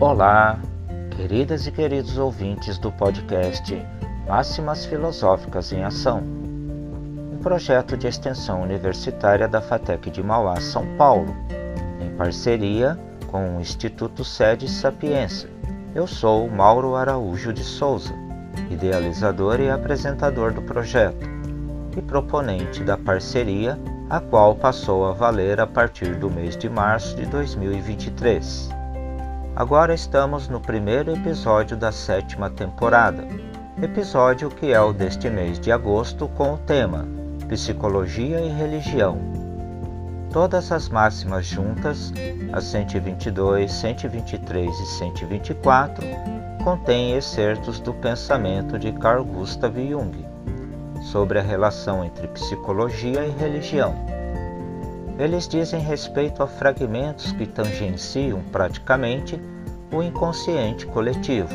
Olá, queridas e queridos ouvintes do podcast Máximas Filosóficas em Ação, um projeto de extensão universitária da FATEC de Mauá, São Paulo, em parceria com o Instituto Sede Sapiência. Eu sou Mauro Araújo de Souza, idealizador e apresentador do projeto e proponente da parceria, a qual passou a valer a partir do mês de março de 2023. Agora estamos no primeiro episódio da sétima temporada, episódio que é o deste mês de agosto com o tema Psicologia e Religião. Todas as máximas juntas, as 122, 123 e 124, contêm excertos do pensamento de Carl Gustav Jung sobre a relação entre psicologia e religião. Eles dizem respeito a fragmentos que tangenciam praticamente o inconsciente coletivo,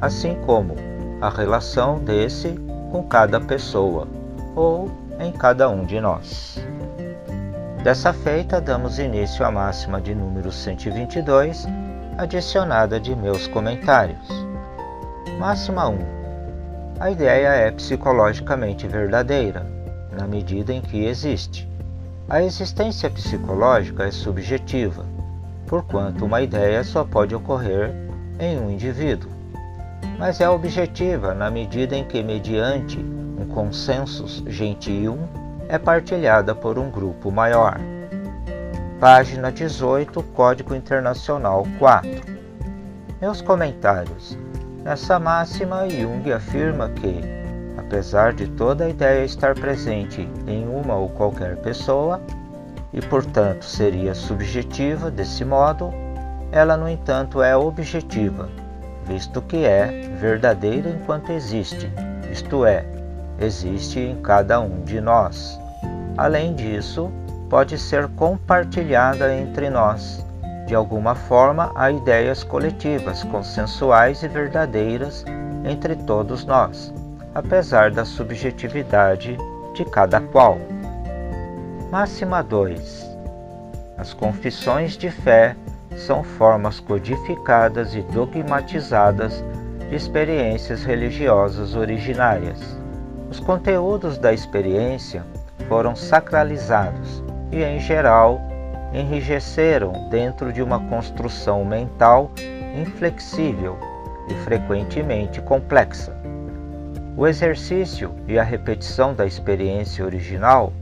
assim como a relação desse com cada pessoa ou em cada um de nós. Dessa feita, damos início à máxima de número 122, adicionada de meus comentários. Máxima 1. A ideia é psicologicamente verdadeira, na medida em que existe. A existência psicológica é subjetiva, porquanto uma ideia só pode ocorrer em um indivíduo, mas é objetiva na medida em que, mediante um consensus gentil, é partilhada por um grupo maior. Página 18, Código Internacional 4. Meus comentários. Nessa máxima, Jung afirma que, apesar de toda a ideia estar presente em uma ou qualquer pessoa, e portanto seria subjetiva desse modo, ela, no entanto, é objetiva, visto que é verdadeira enquanto existe, isto é, existe em cada um de nós. Além disso, pode ser compartilhada entre nós. De alguma forma, há ideias coletivas, consensuais e verdadeiras entre todos nós apesar da subjetividade de cada qual. Máxima 2. As confissões de fé são formas codificadas e dogmatizadas de experiências religiosas originárias. Os conteúdos da experiência foram sacralizados e, em geral, enrijeceram dentro de uma construção mental inflexível e frequentemente complexa. O exercício e a repetição da experiência original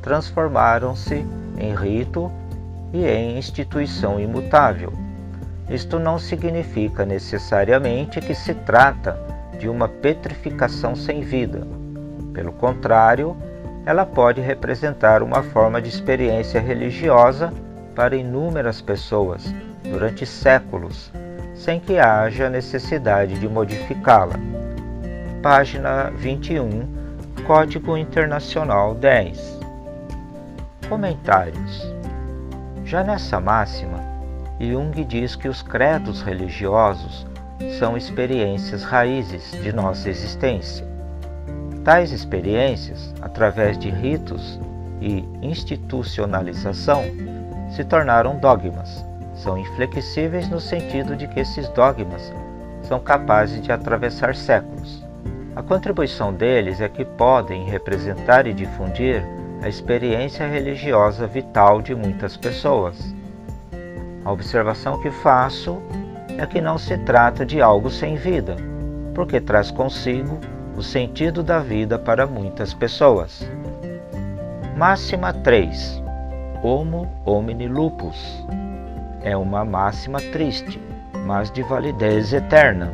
transformaram-se em rito e em instituição imutável. Isto não significa necessariamente que se trata de uma petrificação sem vida. Pelo contrário, ela pode representar uma forma de experiência religiosa para inúmeras pessoas durante séculos, sem que haja necessidade de modificá-la página 21, Código Internacional 10. Comentários: Já nessa máxima, Jung diz que os credos religiosos são experiências raízes de nossa existência. Tais experiências, através de ritos e institucionalização, se tornaram dogmas. São inflexíveis no sentido de que esses dogmas são capazes de atravessar séculos a contribuição deles é que podem representar e difundir a experiência religiosa vital de muitas pessoas. A observação que faço é que não se trata de algo sem vida, porque traz consigo o sentido da vida para muitas pessoas. Máxima 3. Homo homini lupus. É uma máxima triste, mas de validez eterna.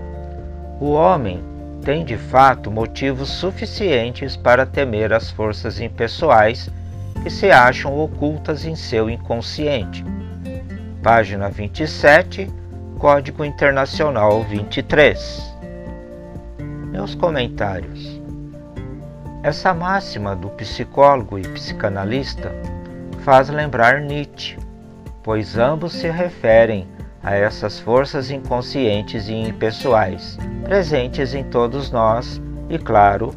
O homem tem de fato motivos suficientes para temer as forças impessoais que se acham ocultas em seu inconsciente. Página 27, Código Internacional 23. Meus comentários. Essa máxima do psicólogo e psicanalista faz lembrar Nietzsche, pois ambos se referem a essas forças inconscientes e impessoais, presentes em todos nós e, claro,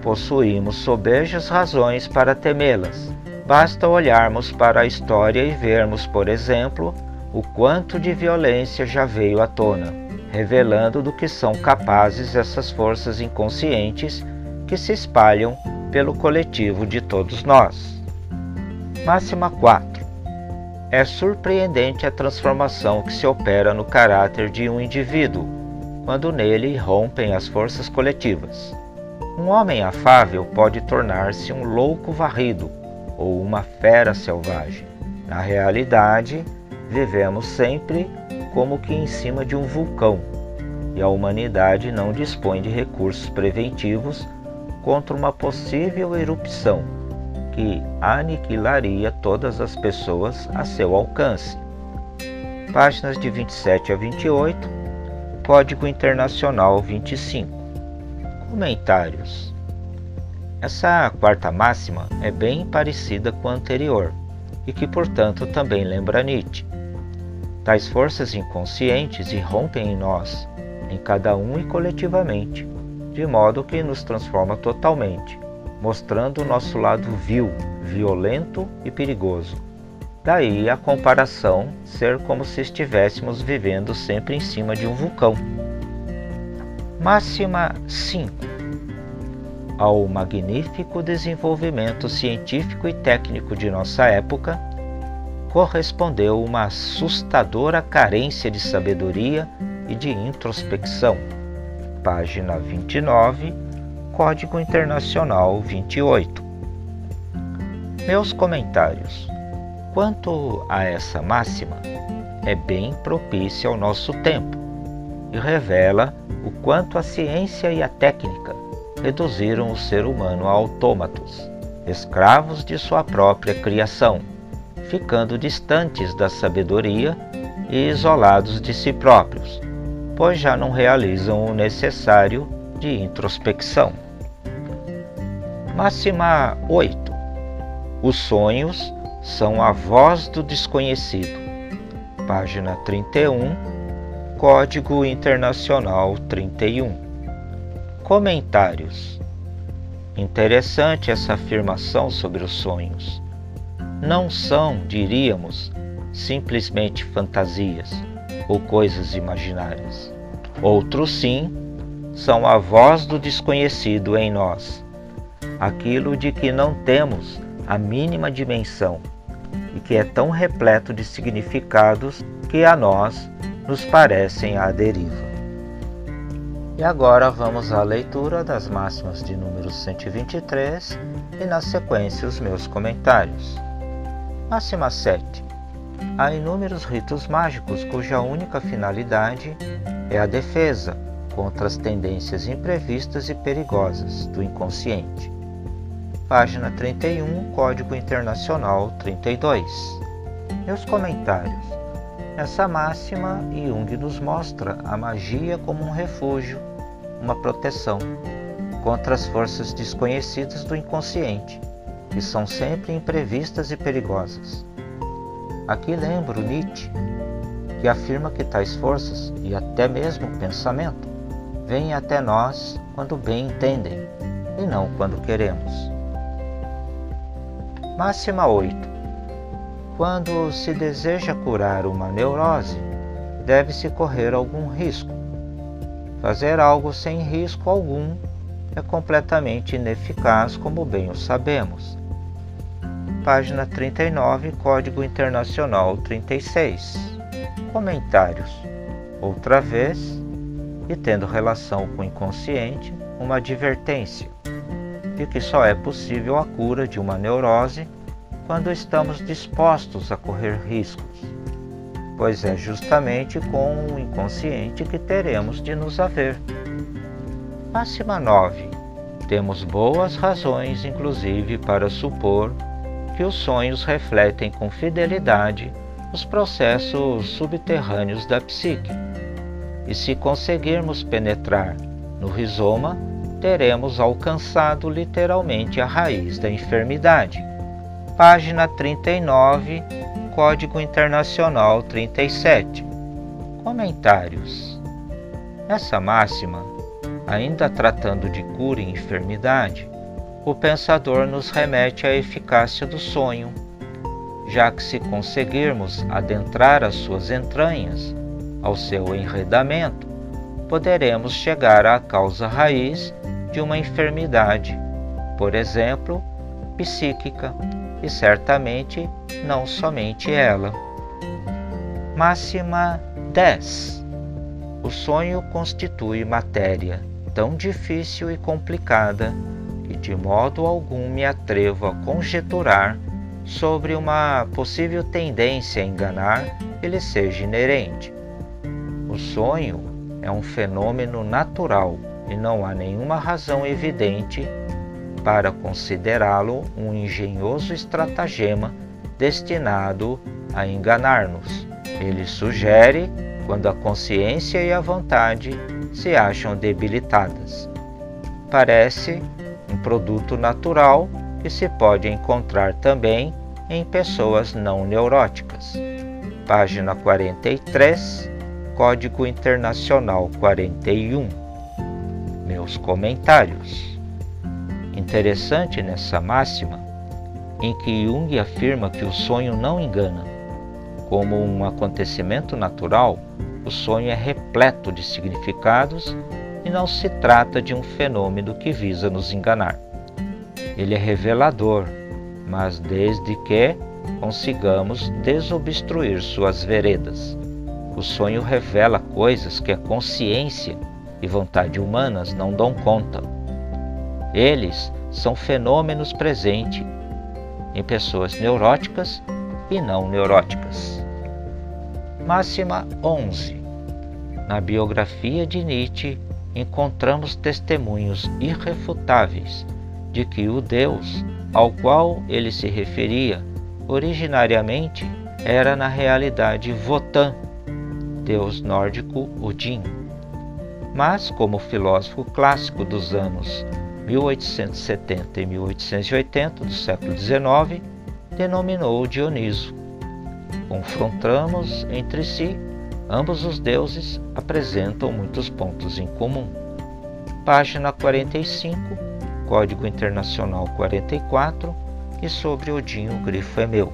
possuímos sobejas razões para temê-las. Basta olharmos para a história e vermos, por exemplo, o quanto de violência já veio à tona, revelando do que são capazes essas forças inconscientes que se espalham pelo coletivo de todos nós. Máxima 4. É surpreendente a transformação que se opera no caráter de um indivíduo quando nele rompem as forças coletivas. Um homem afável pode tornar-se um louco varrido ou uma fera selvagem. Na realidade, vivemos sempre como que em cima de um vulcão e a humanidade não dispõe de recursos preventivos contra uma possível erupção que aniquilaria todas as pessoas a seu alcance. Páginas de 27 a 28, Código Internacional 25. Comentários. Essa quarta máxima é bem parecida com a anterior e que, portanto, também lembra Nietzsche. Tais forças inconscientes irrompem em nós, em cada um e coletivamente, de modo que nos transforma totalmente, mostrando o nosso lado vil, violento e perigoso. Daí a comparação ser como se estivéssemos vivendo sempre em cima de um vulcão. Máxima 5 Ao magnífico desenvolvimento científico e técnico de nossa época, correspondeu uma assustadora carência de sabedoria e de introspecção. Página 29, Código Internacional 28. Meus comentários. Quanto a essa máxima, é bem propícia ao nosso tempo e revela o quanto a ciência e a técnica reduziram o ser humano a autômatos, escravos de sua própria criação ficando distantes da sabedoria e isolados de si próprios, pois já não realizam o necessário de introspecção. Máxima 8. Os sonhos são a voz do desconhecido. Página 31, Código Internacional 31. Comentários. Interessante essa afirmação sobre os sonhos não são, diríamos, simplesmente fantasias ou coisas imaginárias. Outros sim são a voz do desconhecido em nós, aquilo de que não temos a mínima dimensão e que é tão repleto de significados que a nós nos parecem à deriva. E agora vamos à leitura das máximas de número 123 e na sequência os meus comentários. Máxima 7. Há inúmeros ritos mágicos cuja única finalidade é a defesa contra as tendências imprevistas e perigosas do inconsciente. Página 31, Código Internacional 32. Meus comentários. Essa máxima, Jung nos mostra a magia como um refúgio, uma proteção contra as forças desconhecidas do inconsciente que são sempre imprevistas e perigosas. Aqui lembro Nietzsche, que afirma que tais forças, e até mesmo o pensamento, vêm até nós quando bem entendem e não quando queremos. Máxima 8. Quando se deseja curar uma neurose, deve-se correr algum risco. Fazer algo sem risco algum é completamente ineficaz, como bem o sabemos página 39, Código Internacional 36. Comentários. Outra vez, e tendo relação com o inconsciente, uma advertência de que só é possível a cura de uma neurose quando estamos dispostos a correr riscos, pois é justamente com o inconsciente que teremos de nos haver. Máxima 9. Temos boas razões, inclusive, para supor que os sonhos refletem com fidelidade os processos subterrâneos da psique. E se conseguirmos penetrar no rizoma, teremos alcançado literalmente a raiz da enfermidade. Página 39, Código Internacional 37. Comentários. Essa máxima, ainda tratando de cura e enfermidade, o pensador nos remete à eficácia do sonho, já que se conseguirmos adentrar as suas entranhas, ao seu enredamento, poderemos chegar à causa raiz de uma enfermidade, por exemplo, psíquica, e certamente não somente ela. Máxima 10. O sonho constitui matéria tão difícil e complicada que de modo algum me atrevo a conjeturar sobre uma possível tendência a enganar que lhe seja inerente. O sonho é um fenômeno natural e não há nenhuma razão evidente para considerá-lo um engenhoso estratagema destinado a enganar-nos. Ele sugere quando a consciência e a vontade se acham debilitadas. Parece um produto natural que se pode encontrar também em pessoas não neuróticas. Página 43, Código Internacional 41. Meus comentários. Interessante nessa máxima em que Jung afirma que o sonho não engana. Como um acontecimento natural, o sonho é repleto de significados e não se trata de um fenômeno que visa nos enganar. Ele é revelador, mas desde que consigamos desobstruir suas veredas. O sonho revela coisas que a consciência e vontade humanas não dão conta. Eles são fenômenos presentes em pessoas neuróticas e não neuróticas. Máxima 11. Na biografia de Nietzsche encontramos testemunhos irrefutáveis de que o Deus ao qual ele se referia originariamente era na realidade Votan, deus nórdico Odin. Mas, como filósofo clássico dos anos 1870 e 1880 do século XIX, denominou Dioniso. Confrontamos entre si, ambos os deuses apresentam muitos pontos em comum. Página 45 Código Internacional 44 e sobre Odin o grifo é meu.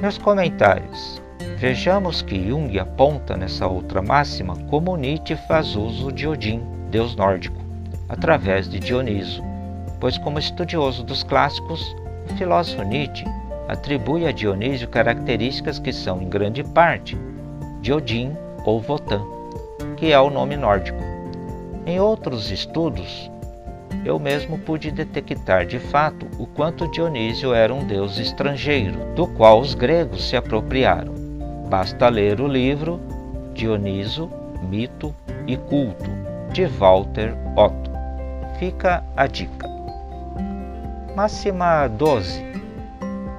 Meus comentários. Vejamos que Jung aponta nessa outra máxima como Nietzsche faz uso de Odin, deus nórdico, através de Dioniso, pois como estudioso dos clássicos, o filósofo Nietzsche atribui a Dionísio características que são em grande parte de Odin ou Votan, que é o nome nórdico. Em outros estudos, eu mesmo pude detectar de fato o quanto Dionísio era um deus estrangeiro, do qual os gregos se apropriaram. Basta ler o livro Dioniso, Mito e Culto, de Walter Otto. Fica a dica. Máxima 12.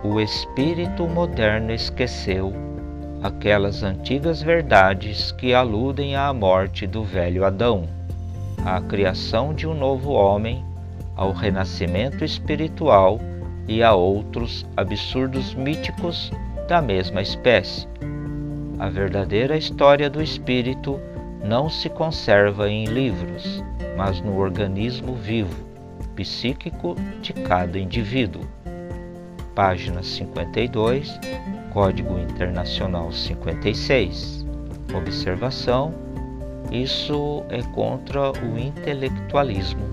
O espírito moderno esqueceu aquelas antigas verdades que aludem à morte do velho Adão à criação de um novo homem, ao renascimento espiritual e a outros absurdos míticos da mesma espécie. A verdadeira história do espírito não se conserva em livros, mas no organismo vivo, psíquico de cada indivíduo. Página 52, Código Internacional 56. Observação isso é contra o intelectualismo.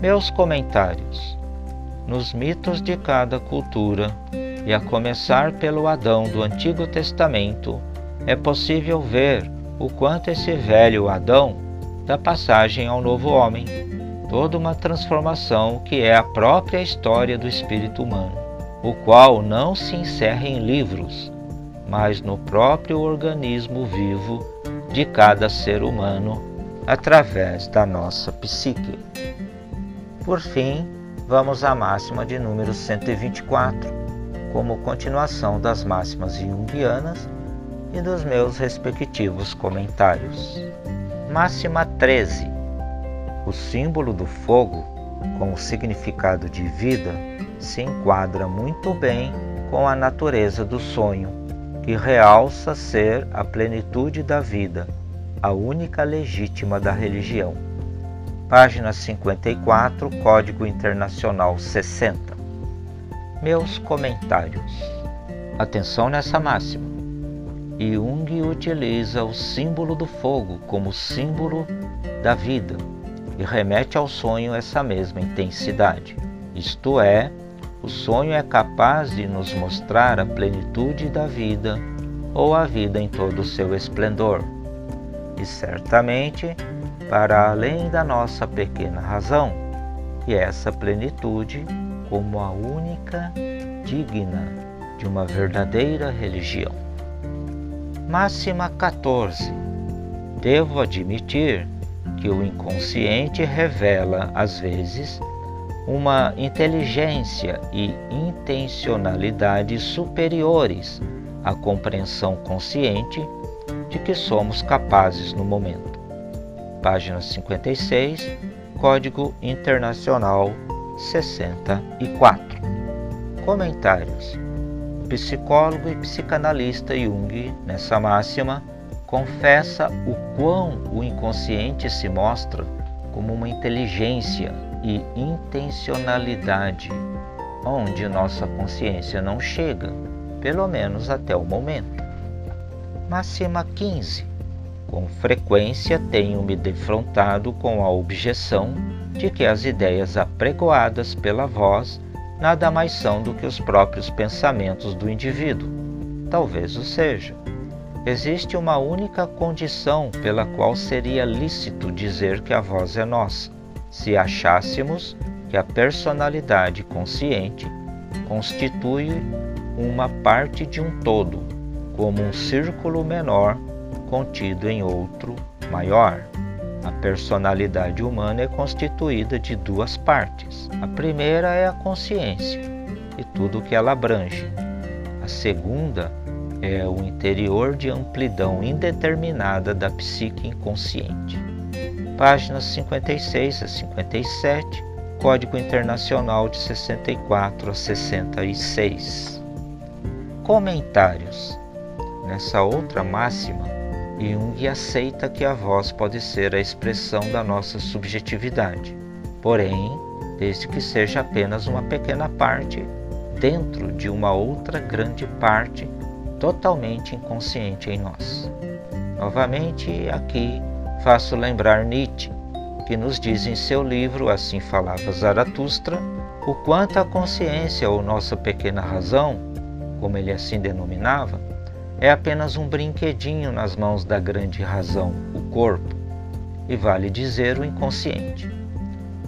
Meus comentários. Nos mitos de cada cultura, e a começar pelo Adão do Antigo Testamento, é possível ver o quanto esse velho Adão dá passagem ao novo homem, toda uma transformação que é a própria história do espírito humano, o qual não se encerra em livros, mas no próprio organismo vivo de cada ser humano através da nossa psique. Por fim, vamos à máxima de número 124, como continuação das máximas junguianas e dos meus respectivos comentários. Máxima 13. O símbolo do fogo, com o significado de vida, se enquadra muito bem com a natureza do sonho que realça ser a plenitude da vida, a única legítima da religião. Página 54, Código Internacional 60. Meus comentários. Atenção nessa máxima. Jung utiliza o símbolo do fogo como símbolo da vida e remete ao sonho essa mesma intensidade. Isto é, o sonho é capaz de nos mostrar a plenitude da vida ou a vida em todo o seu esplendor. E certamente, para além da nossa pequena razão, e essa plenitude como a única digna de uma verdadeira religião. Máxima 14. Devo admitir que o inconsciente revela, às vezes, uma inteligência e intencionalidade superiores à compreensão consciente de que somos capazes no momento. Página 56, Código Internacional 64. Comentários. Psicólogo e psicanalista Jung, nessa máxima, confessa o quão o inconsciente se mostra como uma inteligência e intencionalidade onde nossa consciência não chega, pelo menos até o momento. Máxima 15. Com frequência tenho me defrontado com a objeção de que as ideias apregoadas pela voz nada mais são do que os próprios pensamentos do indivíduo. Talvez o seja. Existe uma única condição pela qual seria lícito dizer que a voz é nossa, se achássemos que a personalidade consciente constitui uma parte de um todo, como um círculo menor contido em outro maior. A personalidade humana é constituída de duas partes. A primeira é a consciência e tudo o que ela abrange. A segunda é o interior de amplidão indeterminada da psique inconsciente. Páginas 56 a 57, Código Internacional de 64 a 66. Comentários. Nessa outra máxima, Jung aceita que a voz pode ser a expressão da nossa subjetividade, porém, desde que seja apenas uma pequena parte dentro de uma outra grande parte totalmente inconsciente em nós. Novamente, aqui faço lembrar Nietzsche, que nos diz em seu livro Assim Falava Zaratustra, o quanto a consciência ou nossa pequena razão, como ele assim denominava, é apenas um brinquedinho nas mãos da grande razão, o corpo, e vale dizer o inconsciente.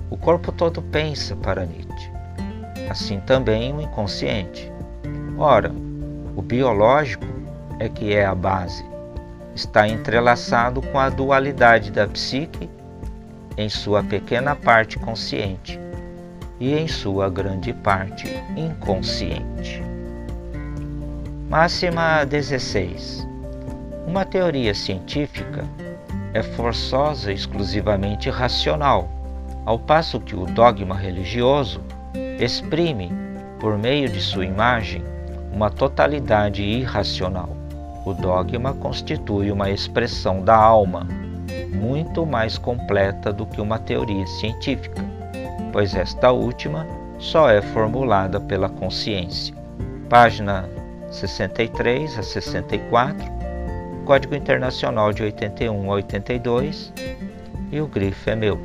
O corpo todo pensa para Nietzsche, assim também o inconsciente. Ora, o biológico é que é a base. Está entrelaçado com a dualidade da psique em sua pequena parte consciente e em sua grande parte inconsciente. Máxima 16. Uma teoria científica é forçosa exclusivamente racional, ao passo que o dogma religioso exprime, por meio de sua imagem, uma totalidade irracional. O dogma constitui uma expressão da alma, muito mais completa do que uma teoria científica, pois esta última só é formulada pela consciência. Página 63 a 64, Código Internacional de 81 a 82 e o grifo é meu.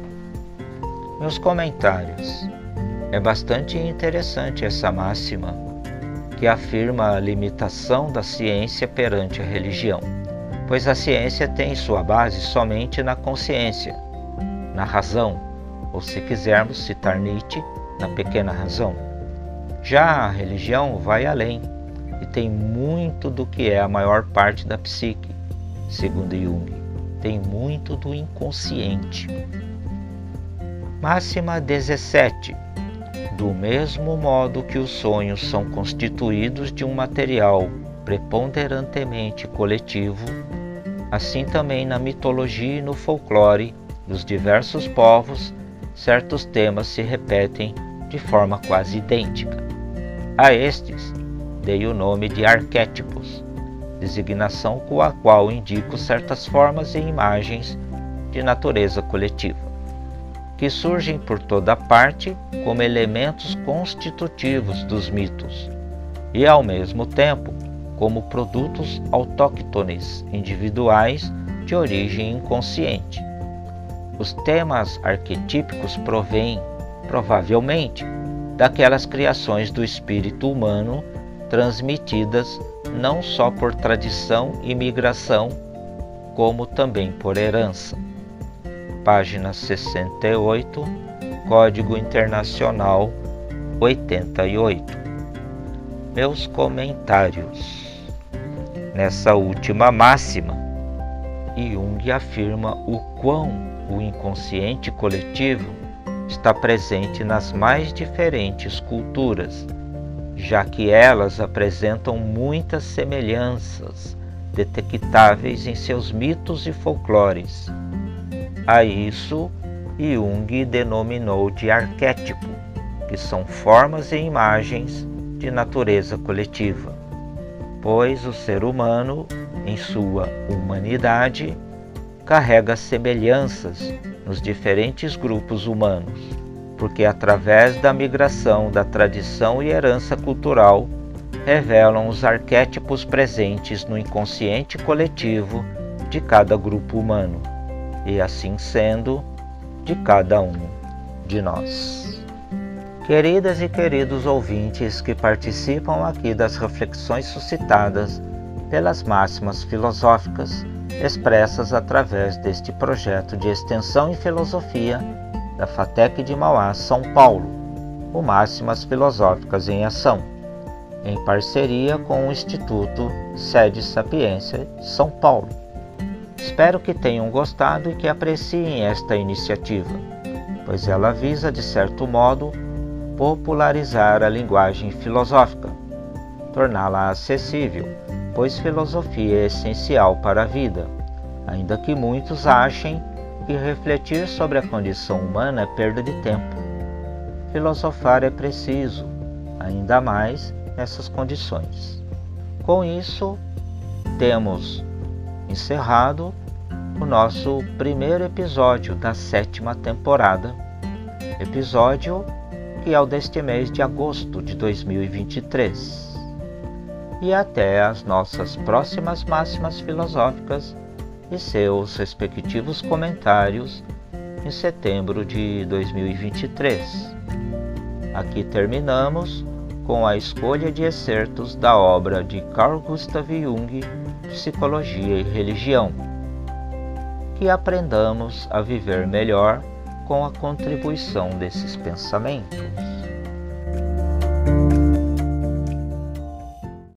Meus comentários. É bastante interessante essa máxima que afirma a limitação da ciência perante a religião, pois a ciência tem sua base somente na consciência, na razão, ou se quisermos citar Nietzsche, na pequena razão. Já a religião vai além tem muito do que é a maior parte da psique, segundo Jung. Tem muito do inconsciente. Máxima 17 do mesmo modo que os sonhos são constituídos de um material preponderantemente coletivo, assim também na mitologia e no folclore dos diversos povos, certos temas se repetem de forma quase idêntica. A estes dei o nome de arquétipos, designação com a qual indico certas formas e imagens de natureza coletiva. que surgem por toda parte como elementos constitutivos dos mitos e, ao mesmo tempo, como produtos autóctones individuais de origem inconsciente. Os temas arquetípicos provêm, provavelmente, daquelas criações do espírito humano transmitidas não só por tradição e migração, como também por herança. Página 68, Código Internacional 88. Meus comentários. Nessa última máxima, Jung afirma o quão o inconsciente coletivo está presente nas mais diferentes culturas, já que elas apresentam muitas semelhanças detectáveis em seus mitos e folclores. A isso, Jung denominou de arquétipo, que são formas e imagens de natureza coletiva, pois o ser humano, em sua humanidade, carrega semelhanças nos diferentes grupos humanos, porque através da migração da tradição e herança cultural revelam os arquétipos presentes no inconsciente coletivo de cada grupo humano, e assim sendo, de cada um de nós. Queridas e queridos ouvintes que participam aqui das reflexões suscitadas pelas máximas filosóficas expressas através deste projeto de extensão em filosofia da FATEC de Mauá, São Paulo, o Máximas Filosóficas em Ação, em parceria com o Instituto Sede Sapiência, São Paulo. Espero que tenham gostado e que apreciem esta iniciativa, pois ela visa, de certo modo, popularizar a linguagem filosófica, torná-la acessível pois filosofia é essencial para a vida, ainda que muitos achem que refletir sobre a condição humana é perda de tempo. Filosofar é preciso, ainda mais nessas condições. Com isso, temos encerrado o nosso primeiro episódio da sétima temporada, episódio que é o deste mês de agosto de 2023 e até as nossas próximas máximas filosóficas e seus respectivos comentários em setembro de 2023. Aqui terminamos com a escolha de excertos da obra de Carl Gustav Jung, Psicologia e Religião. Que aprendamos a viver melhor com a contribuição desses pensamentos.